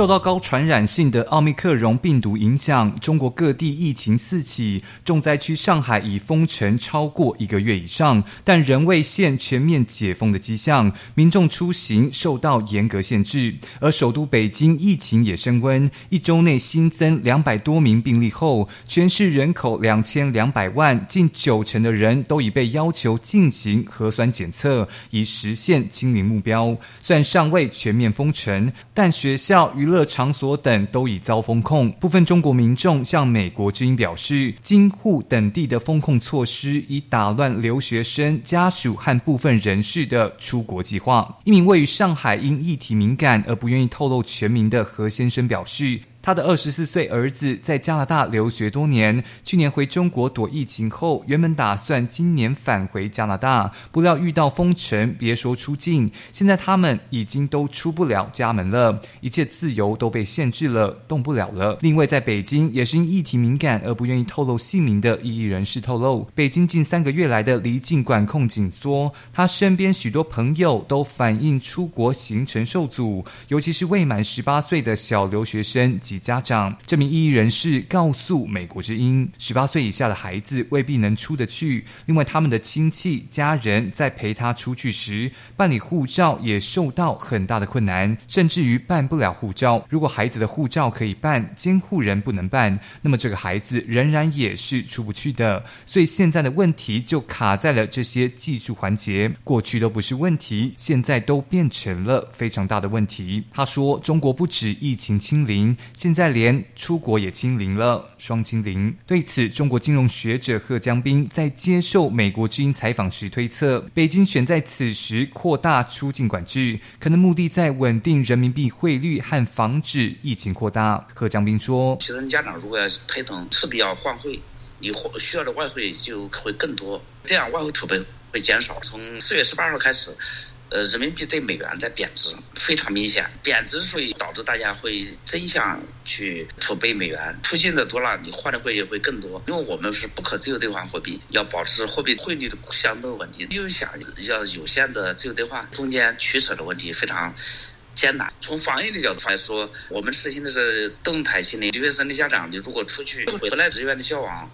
受到高传染性的奥密克戎病毒影响，中国各地疫情四起，重灾区上海已封城超过一个月以上，但仍未现全面解封的迹象，民众出行受到严格限制。而首都北京疫情也升温，一周内新增两百多名病例后，全市人口两千两百万，近九成的人都已被要求进行核酸检测，以实现清零目标。虽然尚未全面封城，但学校。娱乐场所等都已遭封控，部分中国民众向美国之音表示，京沪等地的封控措施已打乱留学生家属和部分人士的出国计划。一名位于上海因议题敏感而不愿意透露全名的何先生表示。他的二十四岁儿子在加拿大留学多年，去年回中国躲疫情后，原本打算今年返回加拿大，不料遇到封城，别说出境，现在他们已经都出不了家门了，一切自由都被限制了，动不了了。另外，在北京也是因议题敏感而不愿意透露姓名的异议人士透露，北京近三个月来的离境管控紧缩，他身边许多朋友都反映出国行程受阻，尤其是未满十八岁的小留学生。及家长，这名异议人士告诉美国之音，十八岁以下的孩子未必能出得去。另外，他们的亲戚家人在陪他出去时，办理护照也受到很大的困难，甚至于办不了护照。如果孩子的护照可以办，监护人不能办，那么这个孩子仍然也是出不去的。所以现在的问题就卡在了这些技术环节，过去都不是问题，现在都变成了非常大的问题。他说，中国不止疫情清零。现在连出国也清零了，双清零。对此，中国金融学者贺江斌在接受美国之音采访时推测，北京选在此时扩大出境管制，可能目的在稳定人民币汇率和防止疫情扩大。贺江斌说：“学生家长如果要陪同，势必要换汇，你需要的外汇就会更多，这样外汇储备会减少。从四月十八号开始。”呃，人民币对美元在贬值，非常明显。贬值所以导致大家会争相去储备美元，出境的多了，你换的汇也会更多。因为我们是不可自由兑换货币，要保持货币汇率的相对稳定。又想要有限的自由兑换，中间取舍的问题非常艰难。从防疫的角度来说，我们实行的是动态清零。留学生的家长，你如果出去回来，人员的消亡。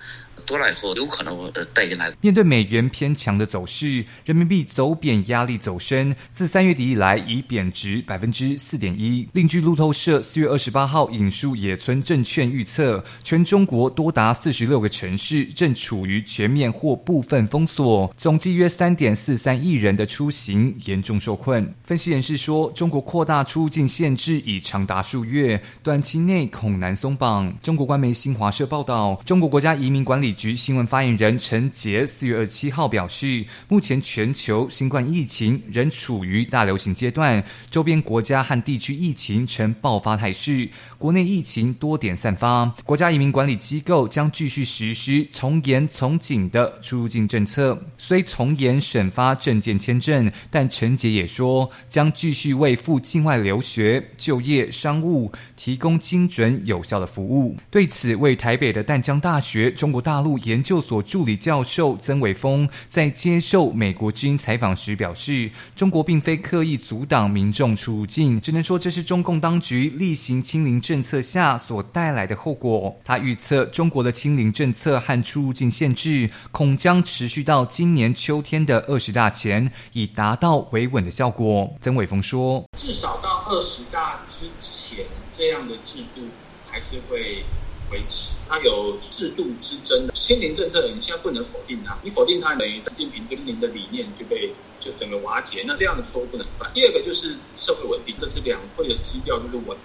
多了以后，有可能带进来。面对美元偏强的走势，人民币走贬压力走深，自三月底以来已贬值百分之四点一。另据路透社四月二十八号引述野村证券预测，全中国多达四十六个城市正处于全面或部分封锁，总计约三点四三亿人的出行严重受困。分析人士说，中国扩大出入境限制已长达数月，短期内恐难松绑。中国官媒新华社报道，中国国家移民管理。局新闻发言人陈杰四月二七号表示，目前全球新冠疫情仍处于大流行阶段，周边国家和地区疫情呈爆发态势，国内疫情多点散发。国家移民管理机构将继续实施从严从紧的出入境政策，虽从严审发证件签证，但陈杰也说，将继续为赴境外留学、就业、商务提供精准有效的服务。对此，为台北的淡江大学中国大陆。研究所助理教授曾伟峰在接受美国之音采访时表示：“中国并非刻意阻挡民众出入境，只能说这是中共当局例行清零政策下所带来的后果。”他预测，中国的清零政策和出入境限制恐将持续到今年秋天的二十大前，以达到维稳的效果。曾伟峰说：“至少到二十大之前，这样的制度还是会。”维持，它有制度之争的清零政策，你现在不能否定它。你否定它，等于习近平清零的理念就被就整个瓦解。那这样的错误不能犯。第二个就是社会稳定，这是两会的基调，就是稳，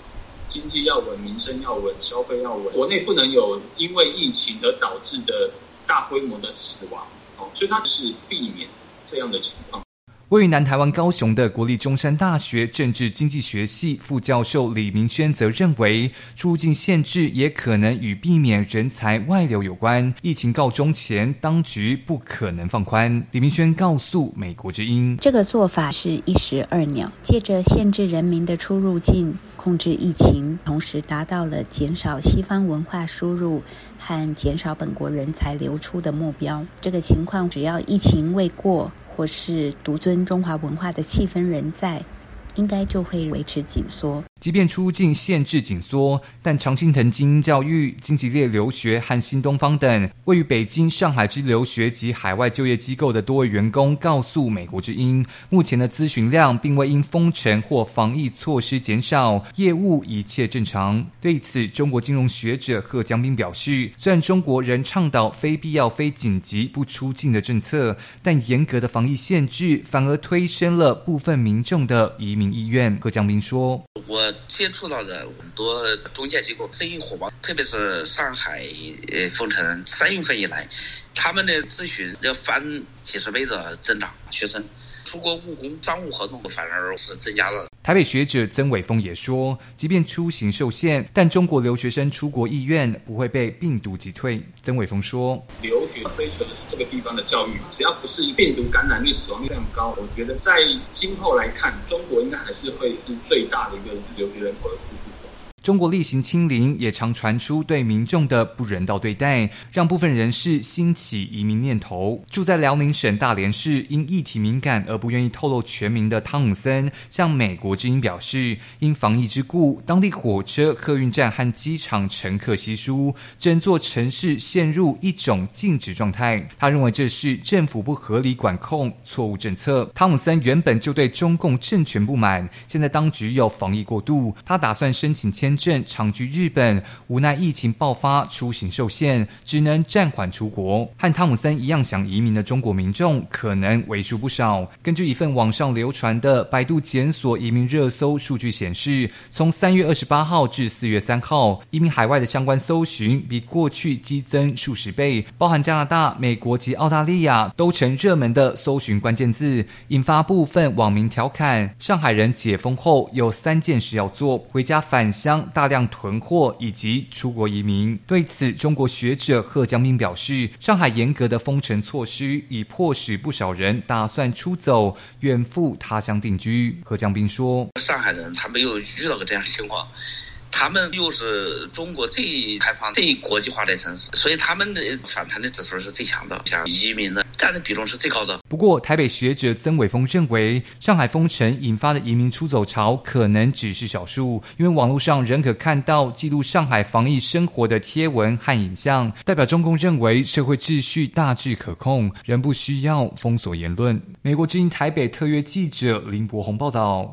经济要稳，民生要稳，消费要稳，国内不能有因为疫情而导致的大规模的死亡。哦，所以它是避免这样的情况。位于南台湾高雄的国立中山大学政治经济学系副教授李明轩则认为，出境限制也可能与避免人才外流有关。疫情告终前，当局不可能放宽。李明轩告诉美国之音：“这个做法是一石二鸟，借着限制人民的出入境，控制疫情，同时达到了减少西方文化输入和减少本国人才流出的目标。这个情况，只要疫情未过。”或是独尊中华文化的气氛仍在，应该就会维持紧缩。即便出境限制紧缩，但常青藤精英教育、金吉列留学和新东方等位于北京、上海之留学及海外就业机构的多位员工告诉美国之音，目前的咨询量并未因封城或防疫措施减少，业务一切正常。对此，中国金融学者贺江斌表示，虽然中国仍倡导非必要、非紧急不出境的政策，但严格的防疫限制反而推升了部分民众的移民意愿。贺江斌说：“我接触到的很多中介机构生意火爆，特别是上海呃封城三月份以来，他们的咨询要翻几十倍的增长，学生。”出国务工、商务合同反而是增加了。台北学者曾伟峰也说，即便出行受限，但中国留学生出国意愿不会被病毒击退。曾伟峰说，留学追求的是这个地方的教育，只要不是病毒感染率、死亡率量高，我觉得在今后来看，中国应该还是会是最大的一个留学人口的输出。中国例行清零也常传出对民众的不人道对待，让部分人士兴起移民念头。住在辽宁省大连市，因议题敏感而不愿意透露全名的汤姆森，向美国之音表示，因防疫之故，当地火车、客运站和机场乘客稀疏，整座城市陷入一种静止状态。他认为这是政府不合理管控、错误政策。汤姆森原本就对中共政权不满，现在当局又防疫过度，他打算申请签。证长居日本，无奈疫情爆发，出行受限，只能暂缓出国。和汤姆森一样想移民的中国民众可能为数不少。根据一份网上流传的百度检索移民热搜数据显示，从三月二十八号至四月三号，移民海外的相关搜寻比过去激增数十倍，包含加拿大、美国及澳大利亚都成热门的搜寻关键字，引发部分网民调侃：上海人解封后有三件事要做，回家返乡。大量囤货以及出国移民。对此，中国学者贺江斌表示，上海严格的封城措施已迫使不少人打算出走，远赴他乡定居。贺江斌说：“上海人他没有遇到过这样的情况。”他们又是中国最开放、最国际化的城市，所以他们的反弹的指数是最强的，像移民的占的比重是最高的。不过，台北学者曾伟峰认为，上海封城引发的移民出走潮可能只是少数，因为网络上仍可看到记录上海防疫生活的贴文和影像，代表中共认为社会秩序大致可控，仍不需要封锁言论。美国之音台北特约记者林博宏报道。